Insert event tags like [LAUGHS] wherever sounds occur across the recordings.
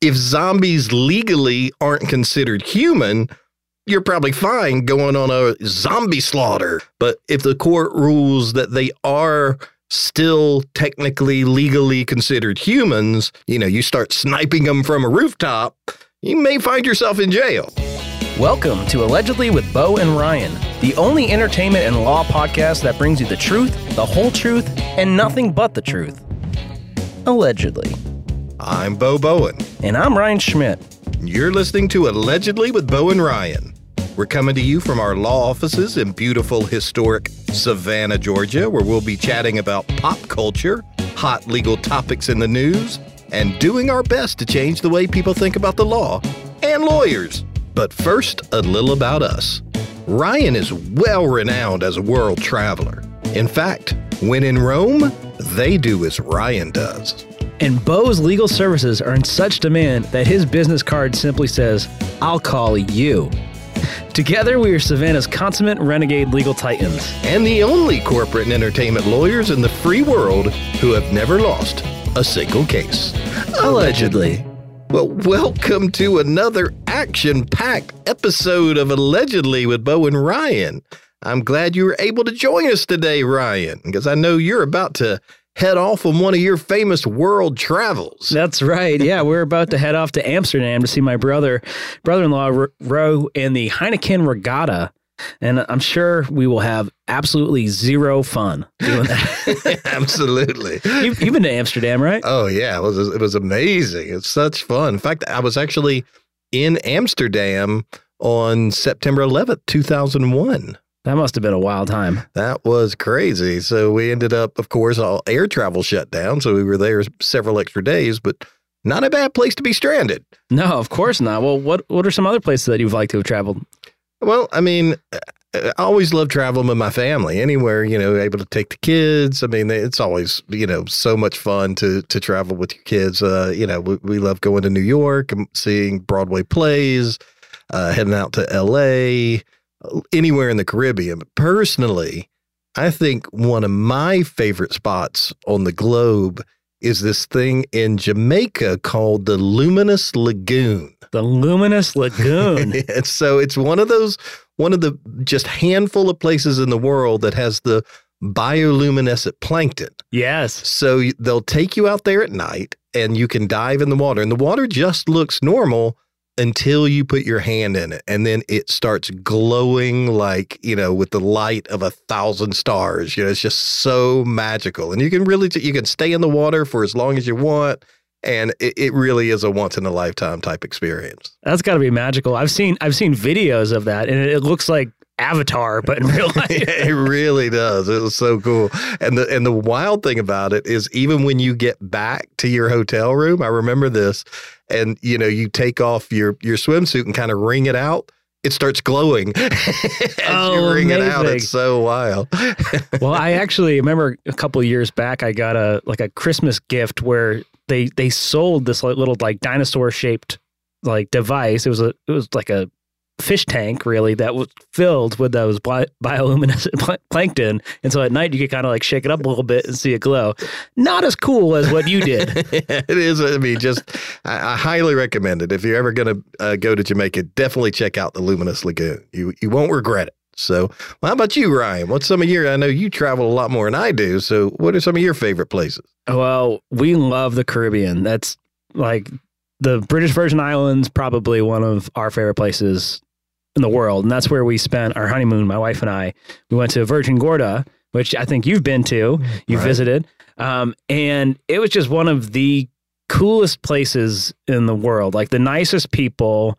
if zombies legally aren't considered human, you're probably fine going on a zombie slaughter. But if the court rules that they are still technically legally considered humans, you know, you start sniping them from a rooftop, you may find yourself in jail. Welcome to Allegedly with Bo and Ryan, the only entertainment and law podcast that brings you the truth, the whole truth, and nothing but the truth. Allegedly. I'm Bo Bowen. And I'm Ryan Schmidt. You're listening to Allegedly with Bo and Ryan. We're coming to you from our law offices in beautiful, historic Savannah, Georgia, where we'll be chatting about pop culture, hot legal topics in the news, and doing our best to change the way people think about the law and lawyers. But first, a little about us. Ryan is well renowned as a world traveler. In fact, when in Rome, they do as Ryan does. And Bo's legal services are in such demand that his business card simply says, I'll call you. Together, we are Savannah's consummate renegade legal titans. And the only corporate and entertainment lawyers in the free world who have never lost a single case. Allegedly. Well, welcome to another action packed episode of Allegedly with Bo and Ryan. I'm glad you were able to join us today, Ryan, because I know you're about to head off on one of your famous world travels. That's right. Yeah, we're about to head off to Amsterdam to see my brother, brother-in-law row in the Heineken Regatta. And I'm sure we will have absolutely zero fun doing that. [LAUGHS] [LAUGHS] absolutely. You, have been to Amsterdam, right? Oh yeah, it was it was amazing. It's such fun. In fact, I was actually in Amsterdam on September 11th, 2001. That must have been a wild time. That was crazy. So we ended up, of course, all air travel shut down. So we were there several extra days, but not a bad place to be stranded. No, of course not. Well, what what are some other places that you've liked to have traveled? Well, I mean, I always love traveling with my family. Anywhere, you know, able to take the kids. I mean, it's always, you know, so much fun to to travel with your kids. Uh, you know, we, we love going to New York and seeing Broadway plays, uh, heading out to L.A anywhere in the Caribbean. But personally, I think one of my favorite spots on the globe is this thing in Jamaica called the Luminous Lagoon. The Luminous Lagoon. [LAUGHS] and so it's one of those, one of the just handful of places in the world that has the bioluminescent plankton. Yes. So they'll take you out there at night and you can dive in the water, and the water just looks normal until you put your hand in it and then it starts glowing like you know with the light of a thousand stars you know it's just so magical and you can really you can stay in the water for as long as you want and it, it really is a once in a lifetime type experience that's got to be magical i've seen i've seen videos of that and it looks like Avatar, but in real [LAUGHS] life. it really does. It was so cool. And the and the wild thing about it is even when you get back to your hotel room, I remember this, and you know, you take off your your swimsuit and kind of wring it out it starts glowing [LAUGHS] as oh, you wring amazing. it out. It's so wild. [LAUGHS] well, I actually remember a couple years back, I got a like a Christmas gift where they they sold this little like dinosaur shaped like device. It was a it was like a fish tank really that was filled with those bi- bioluminescent pl- plankton. And so at night you could kind of like shake it up a little bit and see it glow. Not as cool as what you did. [LAUGHS] It is. I mean just I, I, highly recommend it. If you're ever going to uh, go to jamaica definitely check out the luminous lagoon. You you won't regret it. So well, how about you ryan? What's some of your i know you travel a lot more than i do so what are some of your favorite places? Well we love the caribbean. That's like the British Virgin Islands probably one of our favorite places in the world. And that's where we spent our honeymoon, my wife and I. We went to Virgin Gorda, which I think you've been to, you right. visited. Um, and it was just one of the coolest places in the world. Like the nicest people,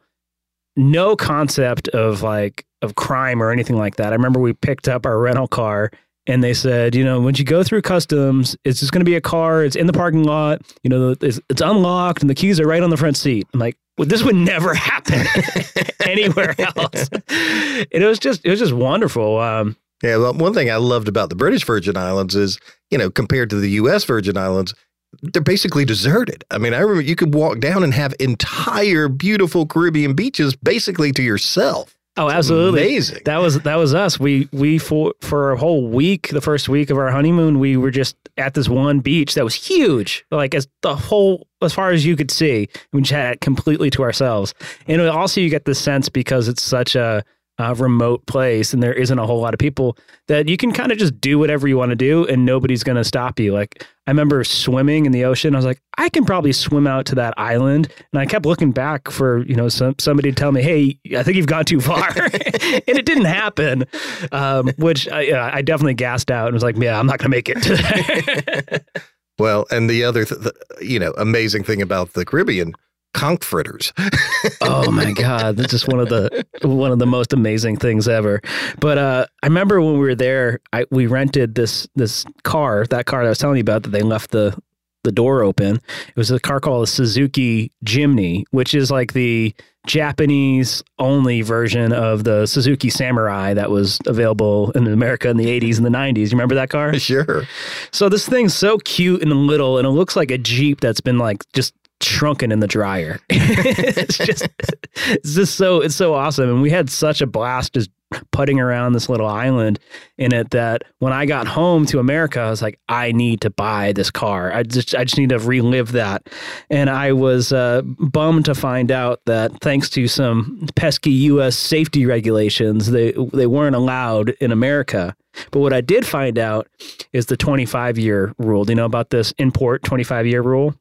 no concept of like of crime or anything like that. I remember we picked up our rental car and they said, you know, once you go through customs, it's just going to be a car. It's in the parking lot. You know, it's, it's unlocked and the keys are right on the front seat. I'm like, well, this would never [LAUGHS] happen [LAUGHS] anywhere else. And it was just, it was just wonderful. Um, yeah, well, one thing I loved about the British Virgin Islands is, you know, compared to the U.S. Virgin Islands, they're basically deserted. I mean, I remember you could walk down and have entire beautiful Caribbean beaches basically to yourself. Oh, absolutely. Amazing. That was that was us. We we for for a whole week, the first week of our honeymoon, we were just at this one beach that was huge, like as the whole as far as you could see. We just had it completely to ourselves, and also you get the sense because it's such a uh, remote place and there isn't a whole lot of people that you can kind of just do whatever you want to do and nobody's going to stop you. Like I remember swimming in the ocean. I was like, I can probably swim out to that island. And I kept looking back for, you know, some, somebody to tell me, Hey, I think you've gone too far. [LAUGHS] [LAUGHS] and it didn't happen. Um, which I, I definitely gassed out and was like, yeah, I'm not going to make it to [LAUGHS] well, and the other, th- the, you know, amazing thing about the Caribbean conch fritters. [LAUGHS] oh my god, that's just one of the one of the most amazing things ever. But uh, I remember when we were there, I, we rented this this car, that car that I was telling you about that they left the the door open. It was a car called a Suzuki Jimny, which is like the Japanese only version of the Suzuki Samurai that was available in America in the 80s and the 90s. You remember that car? [LAUGHS] Sure. So this thing's so cute and little and it looks like a Jeep that's been like just shrunken in the dryer. [LAUGHS] it's just it's just so it's so awesome. And we had such a blast just putting around this little island in it that when I got home to America, I was like, I need to buy this car. I just I just need to relive that. And I was uh, bummed to find out that thanks to some pesky U.S. safety regulations, they they weren't allowed in America. But what I did find out is the 25 year rule. Do you know about this import 25 year rule?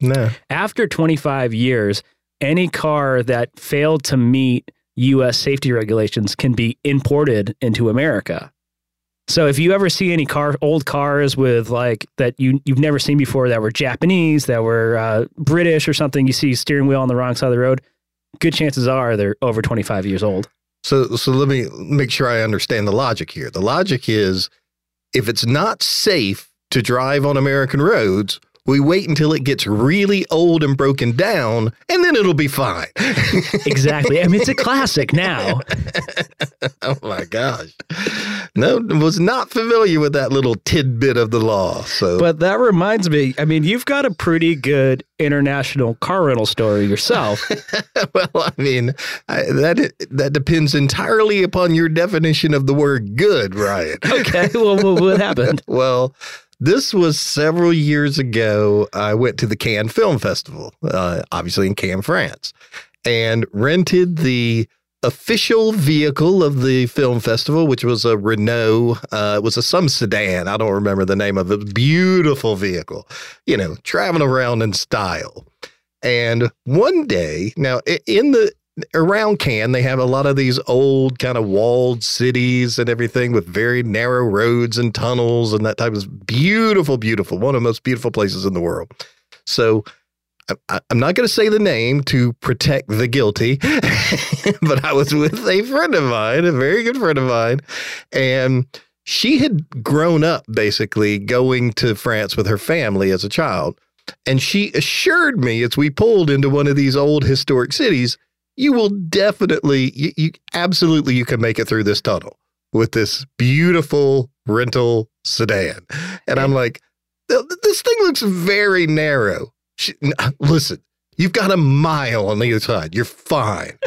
No. After 25 years, any car that failed to meet US safety regulations can be imported into America. So if you ever see any car, old cars with like that you you've never seen before that were Japanese, that were uh, British or something, you see steering wheel on the wrong side of the road. Good chances are they're over 25 years old. So so let me make sure I understand the logic here. The logic is if it's not safe to drive on American roads, we wait until it gets really old and broken down, and then it'll be fine. [LAUGHS] exactly. I mean, it's a classic now. [LAUGHS] oh my gosh. No, was not familiar with that little tidbit of the law. So, but that reminds me. I mean, you've got a pretty good international car rental story yourself. [LAUGHS] well, I mean, I, that that depends entirely upon your definition of the word "good," Ryan. okay. Well, what happened? well. This was several years ago. I went to the Cannes Film Festival, uh, obviously in Cannes, France, and rented the official vehicle of the film festival, which was a Renault. Uh, it was a some sedan. I don't remember the name of it. Beautiful vehicle, you know, traveling around in style. And one day, now in the around Cannes, they have a lot of these old kind of walled cities and everything with very narrow roads and tunnels and that type of beautiful, beautiful, one of the most beautiful places in the world. So I, am not going to say the name to protect the guilty, [LAUGHS] but I was with a friend of mine, a very good friend of mine, and she had grown up basically going to France with her family as a child. And she assured me as we pulled into one of these old historic cities you will definitely, you, you absolutely, you can make it through this tunnel with this beautiful rental sedan. And I'm like, this thing looks very narrow. She, listen, you've got a mile on the other side. You're fine.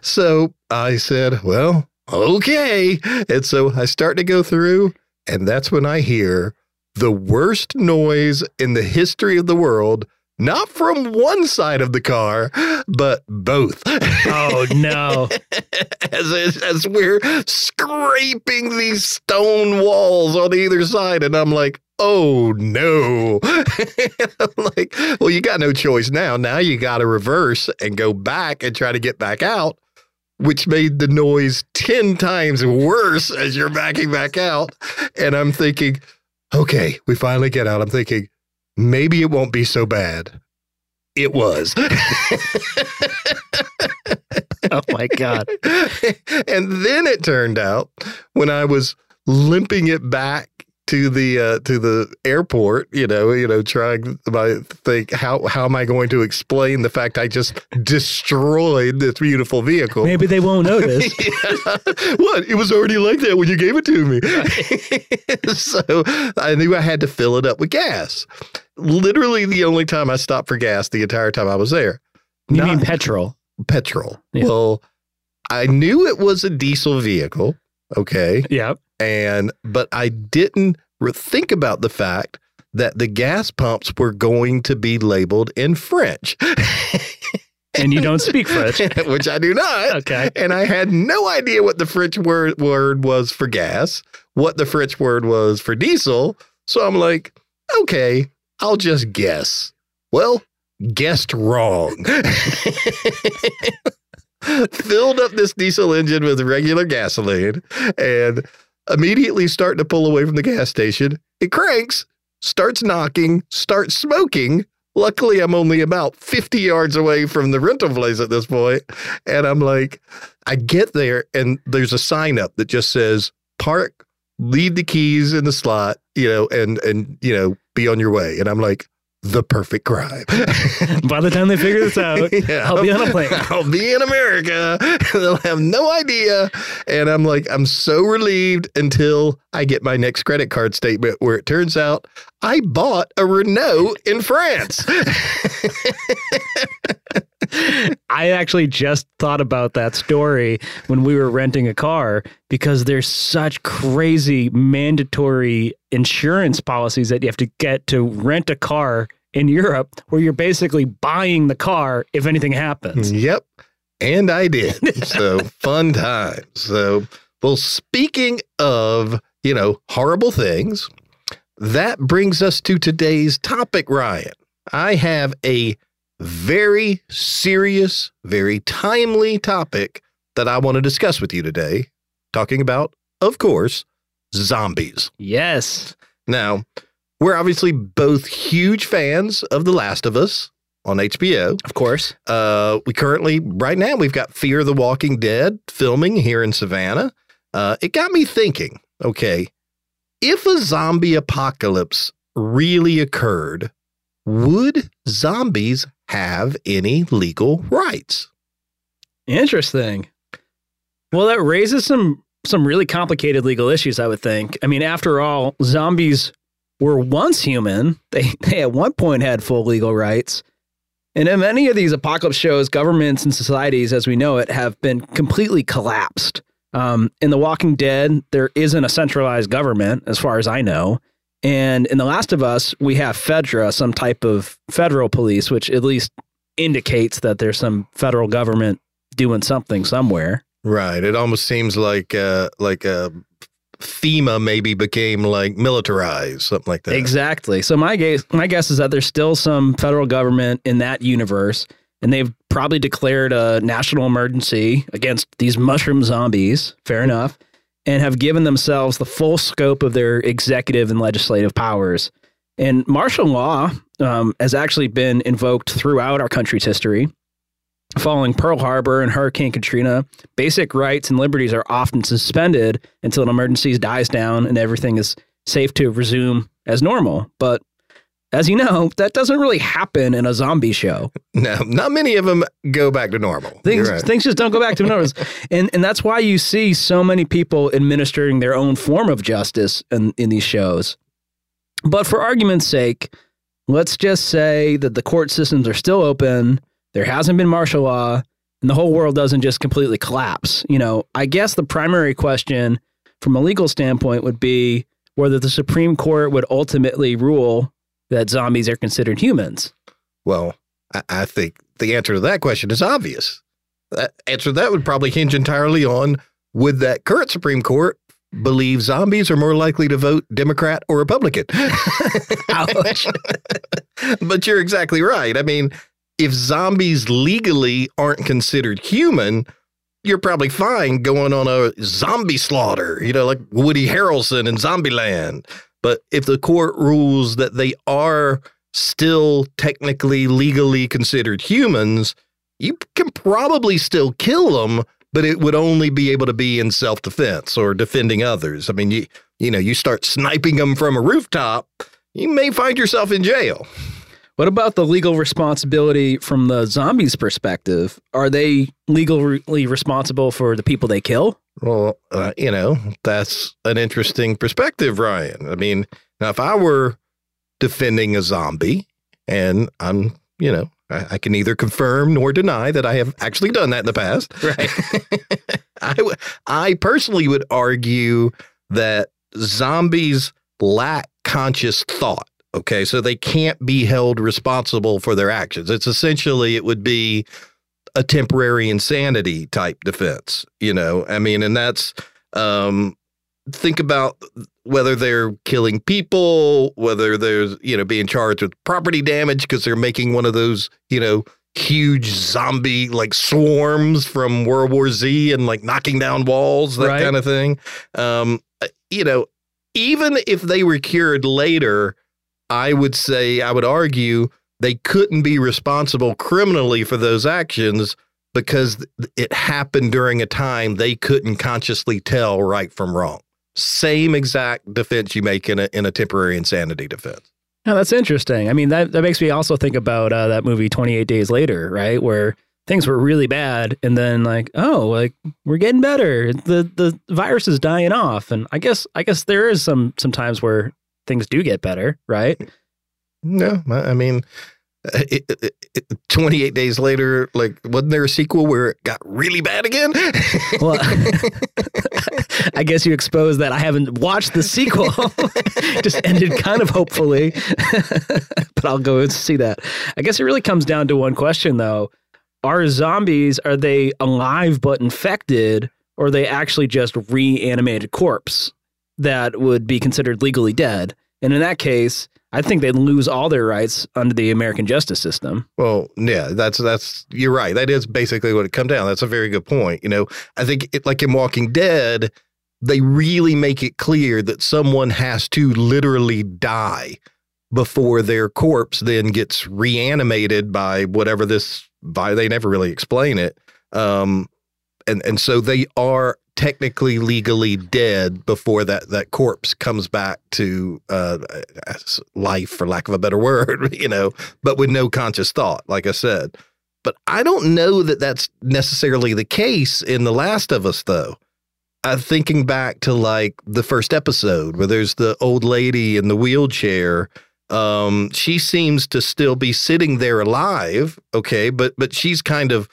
so I said, well, okay. And so I start to go through, and that's when I hear the worst noise in the history of the world not from one side of the car, but both. Oh no! [LAUGHS] as, as we're scraping these stone walls on either side, and I'm like, oh no! I'm [LAUGHS] like, well, you got no choice now. Now you got to reverse and go back and try to get back out. Which made the noise 10 times worse as you're backing back out. And I'm thinking, okay, we finally get out. I'm thinking, maybe it won't be so bad. It was. [LAUGHS] oh my God. [LAUGHS] and then it turned out when I was limping it back to the uh, to the airport, you know, you know, trying to think how how am I going to explain the fact I just destroyed this beautiful vehicle? Maybe they won't notice. [LAUGHS] yeah. What? It was already like that when you gave it to me. so I knew I had to fill it up with gas. Literally the only time I stopped for gas the entire time I was there. You Not, mean petrol? Petrol. Yeah. Well, I knew it was a diesel vehicle. Okay. Yep. And, but I didn't think about the fact that the gas pumps were going to be labeled in French. [LAUGHS] And you don't speak French. [LAUGHS] which I do not. Okay. And I had no idea what the French word word was for gas, what the French word was for diesel. So I'm like, okay, I'll just guess. Well, guessed wrong. [LAUGHS] Filled up this diesel engine with regular gasoline and immediately start to pull away from the gas station. It cranks, starts knocking, starts smoking. Luckily, I'm only about 50 yards away from the rental place at this point, And I'm like, I get there and there's a sign up that just says park, leave the keys in the slot, you know, and and you know, be on your way. And I'm like, the perfect crime. [LAUGHS] By the time they figure this out, [LAUGHS] Yeah. I'll be on a plane. [LAUGHS] I'll be in America. They'll have no idea. And I'm like, I'm so relieved until I get my next credit card statement where it turns out I bought a Renault in France. [LAUGHS] I actually just thought about that story when we were renting a car because there's such crazy mandatory insurance policies that you have to get to rent a car in Europe where you're basically buying the car if anything happens. yep. And I did. [LAUGHS] So fun time. So, well, speaking of, you know, horrible things, that brings us to today's topic, Ryan. I have a very serious, very timely topic that I want to discuss with you today. Talking about, of course, zombies. Yes. Now, we're obviously both huge fans of The Last of Us on HBO. Of course. Uh, we currently, right now, we've got Fear the Walking Dead filming here in Savannah. Uh, it got me thinking okay, if a zombie apocalypse really occurred, would zombies have any legal rights? Interesting. Well, that raises some some really complicated legal issues, I would think. I mean, after all, zombies were once human. [LAUGHS] They they at one point had full legal rights. And in many of these apocalypse shows, governments and societies as we know it have been completely collapsed. Um, in The Walking Dead, there isn't a centralized government, as far as I know. And in The Last of Us, we have Fedra, some type of federal police, which at least indicates that there's some federal government doing something somewhere. Right. It almost seems like uh, like uh, FEMA maybe became like militarized, something like that. Exactly. So my guess, my guess is that there's still some federal government in that universe, and they've probably declared a national emergency against these mushroom zombies. Fair enough, and have given themselves the full scope of their executive and legislative powers. And martial law um, has actually been invoked throughout our country's history. Following Pearl Harbor and Hurricane Katrina, basic rights and liberties are often suspended until an emergency dies down and everything is safe to resume as normal. But as you know, that doesn't really happen in a zombie show. [LAUGHS] No, not many of them go back to normal. Things right. things just don't go back to normal. [LAUGHS] and and that's why you see so many people administering their own form of justice in, in these shows. But for argument's sake, let's just say that the court systems are still open, there hasn't been martial law, and the whole world doesn't just completely collapse. You know, I guess the primary question from a legal standpoint would be whether the Supreme Court would ultimately rule that zombies are considered humans. Well, I, I think the answer to that question is obvious. That answer to that would probably hinge entirely on would that current Supreme Court believe zombies are more likely to vote Democrat or Republican. [LAUGHS] Ouch. [LAUGHS] but you're exactly right. I mean, if zombies legally aren't considered human, you're probably fine going on a zombie slaughter, you know, like Woody Harrelson in Zombieland. But if the court rules that they are still technically legally considered humans, you can probably still kill them, but it would only be able to be in self-defense or defending others. I mean, you you know, you start sniping them from a rooftop, you may find yourself in jail. What about the legal responsibility from the zombies' perspective? Are they legally responsible for the people they kill? Well, uh, you know, that's an interesting perspective, Ryan. I mean, now if I were defending a zombie and I'm, you know, I, I can neither confirm nor deny that I have actually done that in the past. Right. [LAUGHS] I, w- I personally would argue that zombies lack conscious thought. Okay, so they can't be held responsible for their actions. It's essentially, it would be a temporary insanity type defense, you know? I mean, and that's, um, think about whether they're killing people, whether there's, you know, being charged with property damage because they're making one of those, you know, huge zombie like swarms from World War Z and like knocking down walls, that Right. kind of thing. Um, you know, even if they were cured later, I would say, I would argue they couldn't be responsible criminally for those actions because it happened during a time they couldn't consciously tell right from wrong. Same exact defense you make in a in a temporary insanity defense. No, that's interesting. I mean, that, that makes me also think about uh, that movie 28 Days Later, right? Where things were really bad and then like, oh, like we're getting better. The the virus is dying off. And I guess I guess there is some some times where things do get better, right? [LAUGHS] No, I mean, uh, it, it, it, 28 days later, like, wasn't there a sequel where it got really bad again? Well, [LAUGHS] [LAUGHS] I guess you exposed that I haven't watched the sequel. [LAUGHS] Just ended kind of hopefully, but I'll go and see that. I guess it really comes down to one question though: Are zombies are they alive but infected, or are they actually just reanimated corpse that would be considered legally dead? And in that case, I think they'd lose all their rights under the American justice system. Well, yeah, that's that's you're right. That is basically what it come down. That's a very good point. You know, I think it, like in Walking Dead, they really make it clear that someone has to literally die before their corpse then gets reanimated by whatever this by they never really explain it. Um and and so they are technically legally dead before that that corpse comes back to uh life for lack of a better [LAUGHS] word you know but with no conscious thought like i said. But i don't know that that's necessarily the case in the last of us though. I'm thinking back to like the first episode where there's the old lady in the wheelchair. Um she seems to still be sitting there alive okay but but she's kind of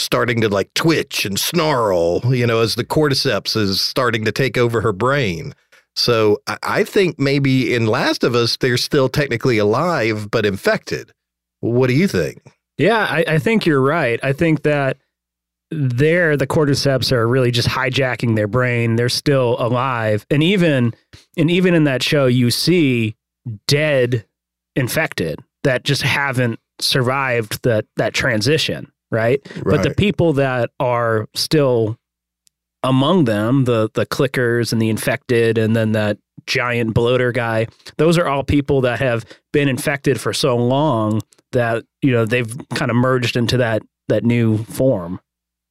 starting to like twitch and snarl, you know, as the cordyceps is starting to take over her brain. So I, think maybe in Last of Us, they're still technically alive, but infected. What do you think? Yeah, I, I think you're right. I think that there the cordyceps are really just hijacking their brain. They're still alive, and even and even in that show, you see dead infected that just haven't survived that that transition, right? But the people that are still among them, the the clickers and the infected, and then that giant bloater guy, those are all people that have been infected for so long that you know they've kind of merged into that that new form.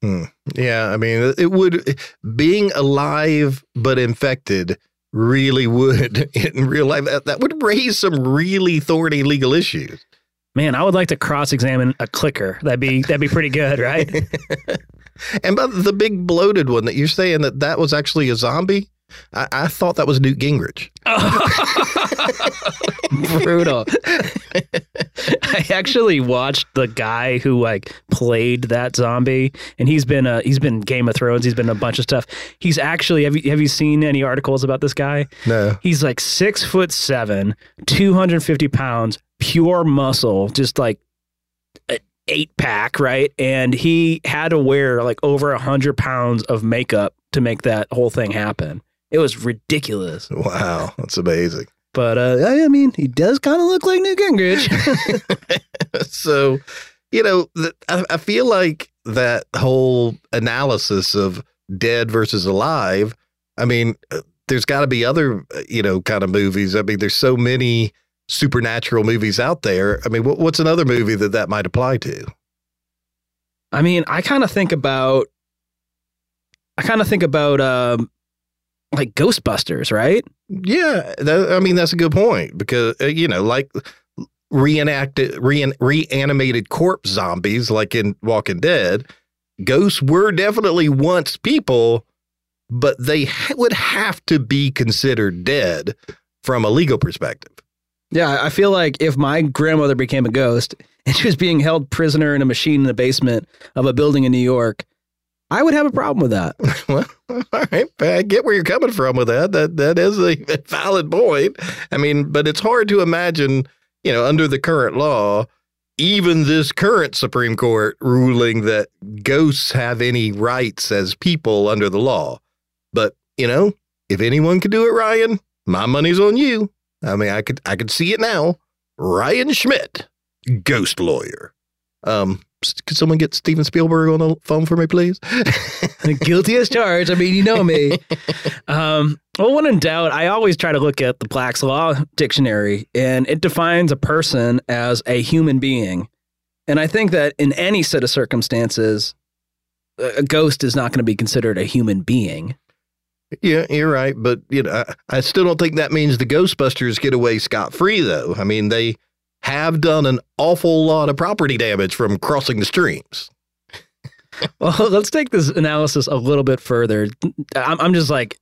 Hmm. yeah, I mean, it would being alive but infected really would [LAUGHS] in real life that, that would raise some really thorny legal issues. Man, I would like to cross-examine a clicker. That'd be that'd be pretty good, right? [LAUGHS] And but the big bloated one that you're saying that that was actually a zombie, I, I thought that was Newt Gingrich. [LAUGHS] Brutal. I actually watched the guy who like played that zombie, and he's been uh, he's been Game of Thrones. He's been a bunch of stuff. He's actually have you have you seen any articles about this guy? No. He's like six foot seven, two hundred fifty pounds, pure muscle, just like eight pack, right? And he had to wear like over a hundred pounds of makeup to make that whole thing happen. It was ridiculous. Wow, that's amazing. But uh, I mean, he does kind of look like Newt Gingrich. [LAUGHS] [LAUGHS] so, you know, I, I feel like that whole analysis of dead versus alive. I mean, uh, there's got to be other, uh, you know, kind of movies. I mean, there's so many supernatural movies out there. I mean, what, what's another movie that that might apply to? I mean, I kind of think about, I kind of think about, um, like Ghostbusters, right? Yeah, that, I mean that's a good point because uh, you know, like reenacted, re- reanimated corpse zombies, like in Walking Dead, ghosts were definitely once people, but they ha- would have to be considered dead from a legal perspective. Yeah, I feel like if my grandmother became a ghost [LAUGHS] and she was being held prisoner in a machine in the basement of a building in New York, I would have a problem with that. [LAUGHS] well, all right, I get where you're coming from with that. That that is a valid point. I mean, but it's hard to imagine, you know, under the current law, even this current Supreme Court ruling that ghosts have any rights as people under the law. But, you know, if anyone could do it, Ryan, my money's on you. I mean, I could I could see it now. Ryan Schmidt, ghost lawyer. Um, could someone get Steven Spielberg on the phone for me, please? [LAUGHS] Guilty as charged. I mean, you know me. [LAUGHS] Um, well, when in doubt, I always try to look at the Black's Law Dictionary, and it defines a person as a human being. And I think that in any set of circumstances, a ghost is not going to be considered a human being. Yeah, you're right, but you know, I, I still don't think that means the Ghostbusters get away scot free, though. I mean, they have done an awful lot of property damage from crossing the streams. [LAUGHS] well, let's take this analysis a little bit further. I'm, I'm just like,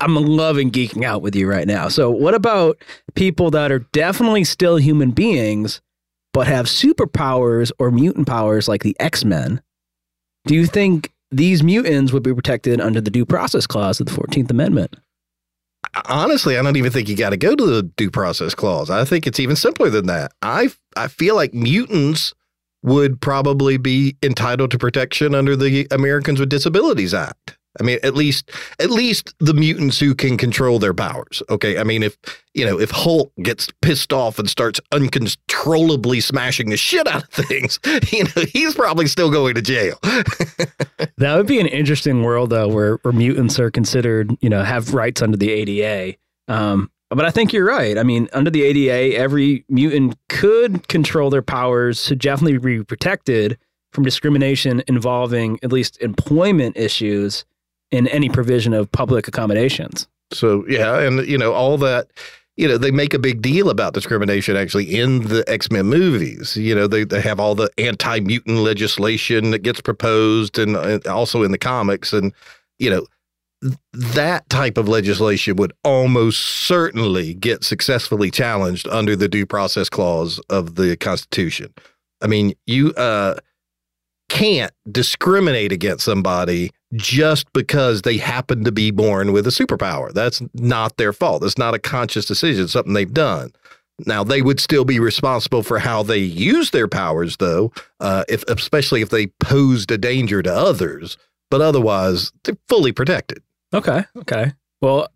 I'm loving geeking out with you right now. So, what about people that are definitely still human beings, but have superpowers or mutant powers like the X Men? Do you think these mutants would be protected under the Due Process Clause of the 14th Amendment? honestly, I don't even think you got to go to the due process clause. I think it's even simpler than that. I I feel like mutants would probably be entitled to protection under the Americans with Disabilities Act. I mean, at least at least the mutants who can control their powers. Okay, I mean, if you know, if Hulk gets pissed off and starts uncontrollably smashing the shit out of things, [LAUGHS] you know, he's probably still going to jail. [LAUGHS] that would be an interesting world, though, where where mutants are considered, you know, have rights under the ADA. Um, but I think you're right. I mean, under the ADA, every mutant could control their powers to definitely be protected from discrimination involving at least employment issues in any provision of public accommodations. So yeah, and you know all that. You know they make a big deal about discrimination actually in the X Men movies. You know they they have all the anti mutant legislation that gets proposed, and, and also in the comics, and you know that type of legislation would almost certainly get successfully challenged under the due process clause of the Constitution. I mean, you uh, can't discriminate against somebody just because they happen to be born with a superpower. That's not their fault. It's not a conscious decision, something they've done. Now they would still be responsible for how they use their powers, though, uh, if especially if they posed a danger to others. But otherwise, they're fully protected. Okay. Okay. Well,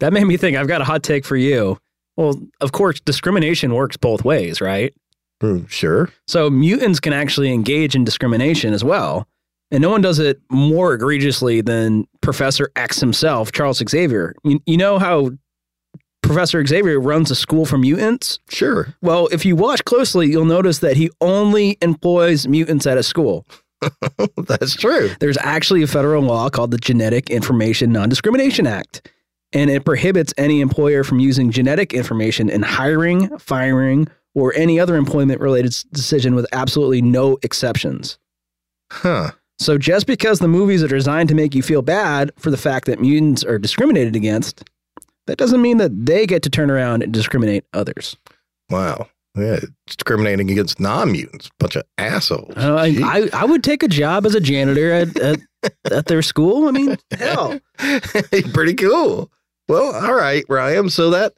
that made me think. I've got a hot take for you. Well, of course, discrimination works both ways, right? Mm, sure. So mutants can actually engage in discrimination as well. And no one does it more egregiously than Professor X himself, Charles Xavier. You, you know how Professor Xavier runs a school for mutants? Sure. Well, if you watch closely, you'll notice that he only employs mutants at a school. [LAUGHS] That's true. There's actually a federal law called the Genetic Information Non Discrimination Act, and it prohibits any employer from using genetic information in hiring, firing, or any other employment related decision with absolutely no exceptions. Huh. So just because the movies are designed to make you feel bad for the fact that mutants are discriminated against, that doesn't mean that they get to turn around and discriminate others. Wow. Yeah, discriminating against non-mutants, bunch of assholes. Uh, I, I, I would take a job as a janitor at at, [LAUGHS] at their school. I mean, [LAUGHS] hell, pretty cool. Well, all right, Ryan. So that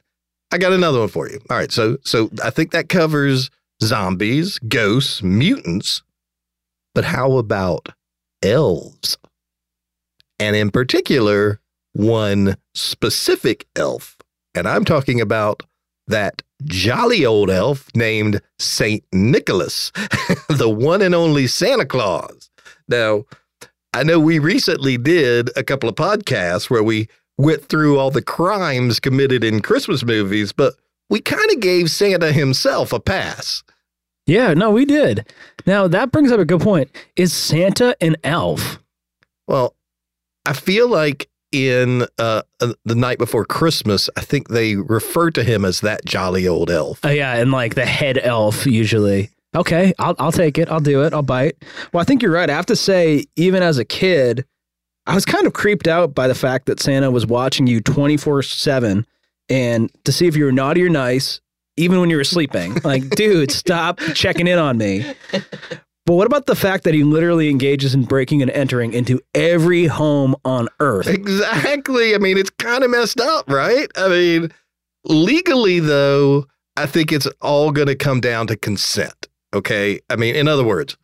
I got another one for you. All right, so so I think that covers zombies, ghosts, mutants. But how about elves. And in particular, one specific elf. And I'm talking about that jolly old elf named St. Nicholas, [LAUGHS] the one and only Santa Claus. Now, I know we recently did a couple of podcasts where we went through all the crimes committed in Christmas movies, but we kind of gave Santa himself a pass. Yeah, no, we did. Now that brings up a good point. Is Santa an elf? Well, I feel like in uh, uh, the night before Christmas, I think they refer to him as that jolly old elf. Oh yeah, and like the head elf usually. Okay, I'll I'll take it. I'll do it. I'll bite. Well, I think you're right. I have to say, even as a kid, I was kind of creeped out by the fact that Santa was watching you 24 seven, and to see if you were naughty or nice, even when you were sleeping. [LAUGHS] Like, dude, stop checking in on me. But what about the fact that he literally engages in breaking and entering into every home on earth? Exactly. I mean, it's kind of messed up, right? I mean, legally, though, I think it's all going to come down to consent. Okay. I mean, in other words,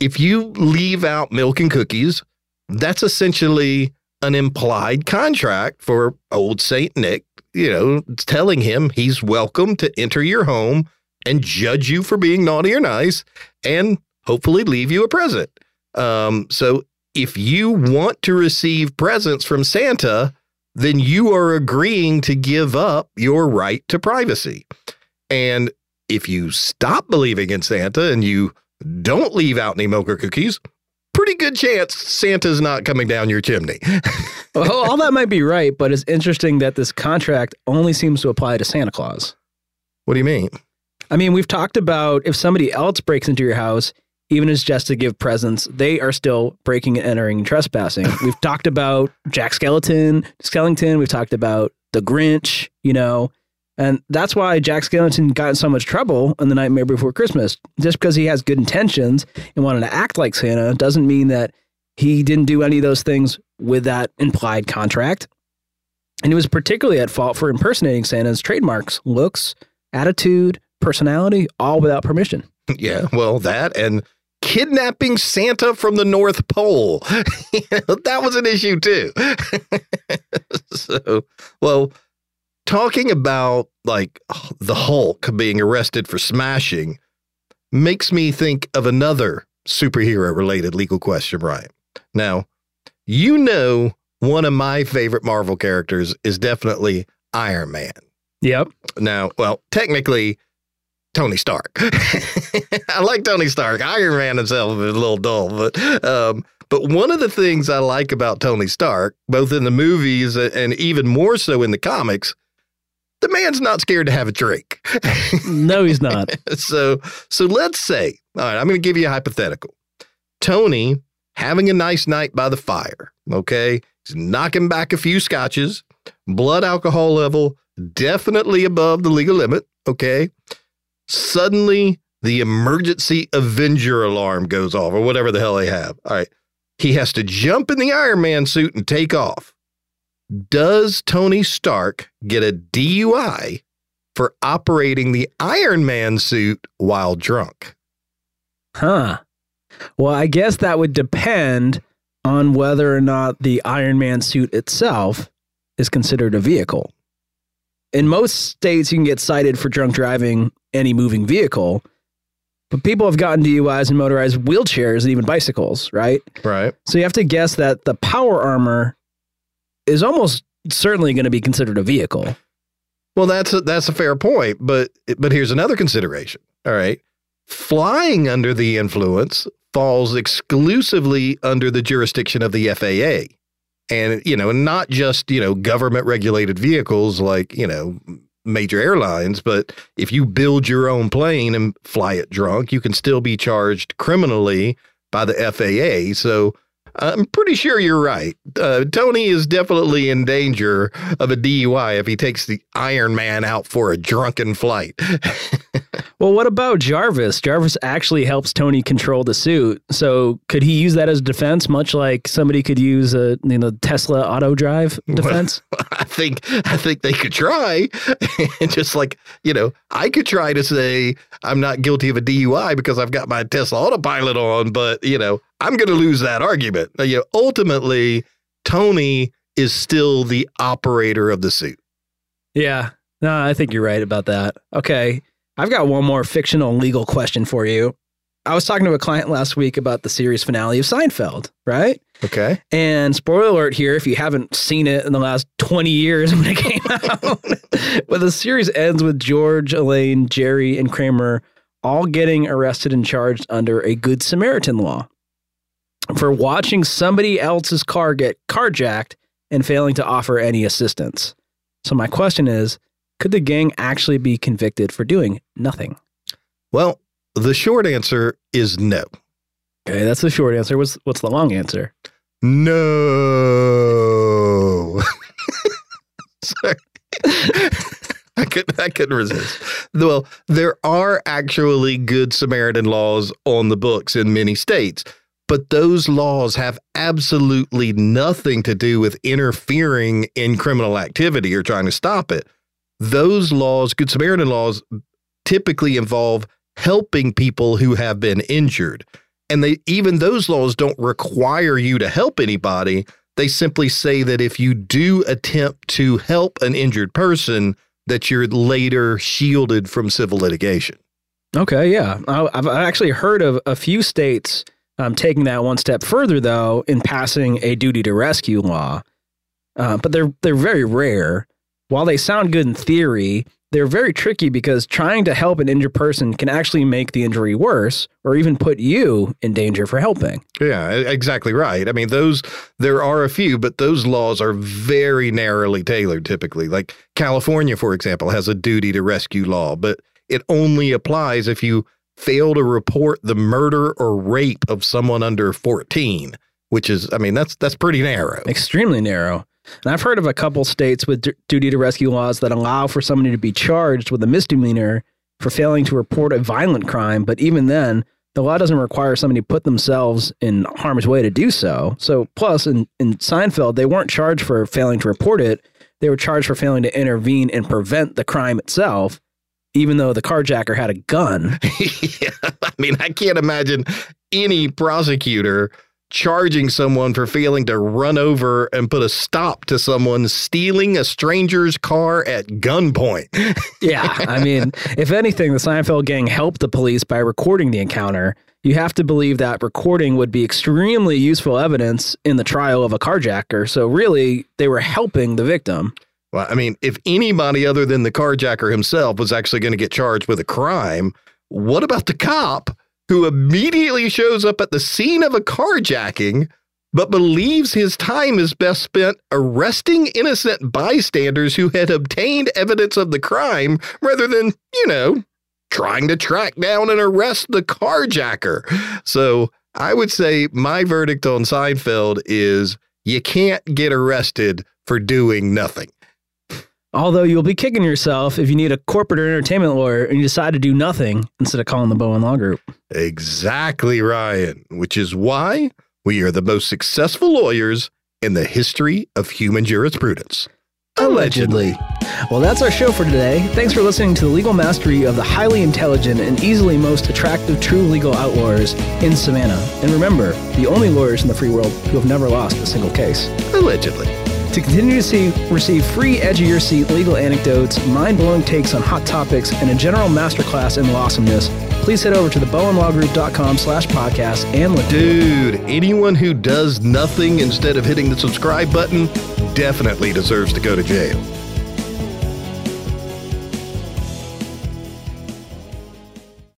if you leave out milk and cookies, that's essentially an implied contract for old Saint Nick, you know, telling him he's welcome to enter your home and judge you for being naughty or nice and hopefully leave you a present. Um, so if you want to receive presents from Santa, then you are agreeing to give up your right to privacy. And if you stop believing in Santa and you don't leave out any milk or cookies, pretty good chance Santa's not coming down your chimney. [LAUGHS] well, all that might be right, but it's interesting that this contract only seems to apply to Santa Claus. What do you mean? I mean, we've talked about if somebody else breaks into your house, even as just to give presents, they are still breaking and entering and trespassing. [LAUGHS] We've talked about Jack Skeleton, Skellington. We've talked about the Grinch, you know, and that's why Jack Skellington got in so much trouble in the Nightmare Before Christmas. Just because he has good intentions and wanted to act like Santa doesn't mean that he didn't do any of those things with that implied contract. And he was particularly at fault for impersonating Santa's trademarks, looks, attitude, personality, all without permission. [LAUGHS] Yeah, well, that and kidnapping Santa from the North Pole. [LAUGHS] that was an issue too. [LAUGHS] so, well, talking about like the Hulk being arrested for smashing makes me think of another superhero related legal question, Brian. Now, you know, one of my favorite Marvel characters is definitely Iron Man. Yep. Now, well, technically, Tony Stark. [LAUGHS] I like Tony Stark. Iron Man himself is a little dull, but um, but one of the things I like about Tony Stark, both in the movies and even more so in the comics, the man's not scared to have a drink. [LAUGHS] no, he's not. [LAUGHS] so so let's say, all right, I'm going to give you a hypothetical. Tony having a nice night by the fire. Okay, he's knocking back a few scotches, blood alcohol level definitely above the legal limit. Okay Suddenly, the emergency Avenger alarm goes off, or whatever the hell they have. All right. He has to jump in the Iron Man suit and take off. Does Tony Stark get a DUI for operating the Iron Man suit while drunk? Huh. Well, I guess that would depend on whether or not the Iron Man suit itself is considered a vehicle. In most states, you can get cited for drunk driving any moving vehicle. But people have gotten DUIs in motorized wheelchairs and even bicycles, right? Right. So you have to guess that the power armor is almost certainly going to be considered a vehicle. Well, that's a, that's a fair point, but but here's another consideration. All right, flying under the influence falls exclusively under the jurisdiction of the FAA, and you know, not just you know government regulated vehicles like you know major airlines, but if you build your own plane and fly it drunk, you can still be charged criminally by the FAA. So I'm pretty sure you're right. Uh, Tony is definitely in danger of a DUI if he takes the Iron Man out for a drunken flight. [LAUGHS] well, what about Jarvis? Jarvis actually helps Tony control the suit. So could he use that as defense, much like somebody could use a you know Tesla auto drive defense? Well, [LAUGHS] I think I think they could try. [LAUGHS] Just like you know, I could try to say I'm not guilty of a DUI because I've got my Tesla autopilot on, but you know, I'm going to lose that argument. You know, ultimately, Tony is still the operator of the suit. Yeah. No, I think you're right about that. Okay. I've got one more fictional legal question for you. I was talking to a client last week about the series finale of Seinfeld, right? Okay. And spoiler alert here, if you haven't seen it in the last 20 years when it came [LAUGHS] out, but the series ends with George, Elaine, Jerry, and Kramer all getting arrested and charged under a Good Samaritan law for watching somebody else's car get carjacked and failing to offer any assistance. So, my question is could the gang actually be convicted for doing nothing? Well, the short answer is no. Okay, that's the short answer. What's, what's the long answer? No. [LAUGHS] Sorry. I, couldn't, I couldn't resist. Well, there are actually good Samaritan laws on the books in many states, but those laws have absolutely nothing to do with interfering in criminal activity or trying to stop it. Those laws, Good Samaritan laws, typically involve helping people who have been injured. And they even those laws don't require you to help anybody. They simply say that if you do attempt to help an injured person, that you're later shielded from civil litigation. Okay, yeah. I've actually heard of a few states um, taking that one step further, though, in passing a duty to rescue law. Uh, but they're they're very rare. While they sound good in theory, they're very tricky because trying to help an injured person can actually make the injury worse or even put you in danger for helping. Yeah, exactly right. I mean, those there are a few, but those laws are very narrowly tailored typically. Like California, for example, has a duty to rescue law, but it only applies if you fail to report the murder or rape of someone under 14, which is I mean, that's that's pretty narrow. Extremely narrow. And I've heard of a couple states with duty to rescue laws that allow for somebody to be charged with a misdemeanor for failing to report a violent crime. But even then, the law doesn't require somebody to put themselves in harm's way to do so. So, plus, in, in Seinfeld, they weren't charged for failing to report it. They were charged for failing to intervene and prevent the crime itself, even though the carjacker had a gun. [LAUGHS] yeah, I mean, I can't imagine any prosecutor charging someone for failing to run over and put a stop to someone stealing a stranger's car at gunpoint. [LAUGHS] yeah. I mean, if anything, the Seinfeld gang helped the police by recording the encounter. You have to believe that recording would be extremely useful evidence in the trial of a carjacker. So, really, they were helping the victim. Well, I mean, if anybody other than the carjacker himself was actually going to get charged with a crime, what about the cop who immediately shows up at the scene of a carjacking, but believes his time is best spent arresting innocent bystanders who had obtained evidence of the crime rather than, you know, trying to track down and arrest the carjacker. So I would say my verdict on Seinfeld is you can't get arrested for doing nothing. Although you'll be kicking yourself if you need a corporate or entertainment lawyer and you decide to do nothing instead of calling the Bowen Law Group. Exactly, Ryan, which is why we are the most successful lawyers in the history of human jurisprudence. Allegedly. Well, that's our show for today. Thanks for listening to the legal mastery of the highly intelligent and easily most attractive true legal outlawyers in Savannah. And remember, the only lawyers in the free world who have never lost a single case. Allegedly. To continue to see, receive free edge of your seat legal anecdotes, mind blowing takes on hot topics, and a general masterclass in awesomeness, please head over to thebowenlawgroup.com slash podcast and look. Dude, anyone who does nothing instead of hitting the subscribe button definitely deserves to go to jail.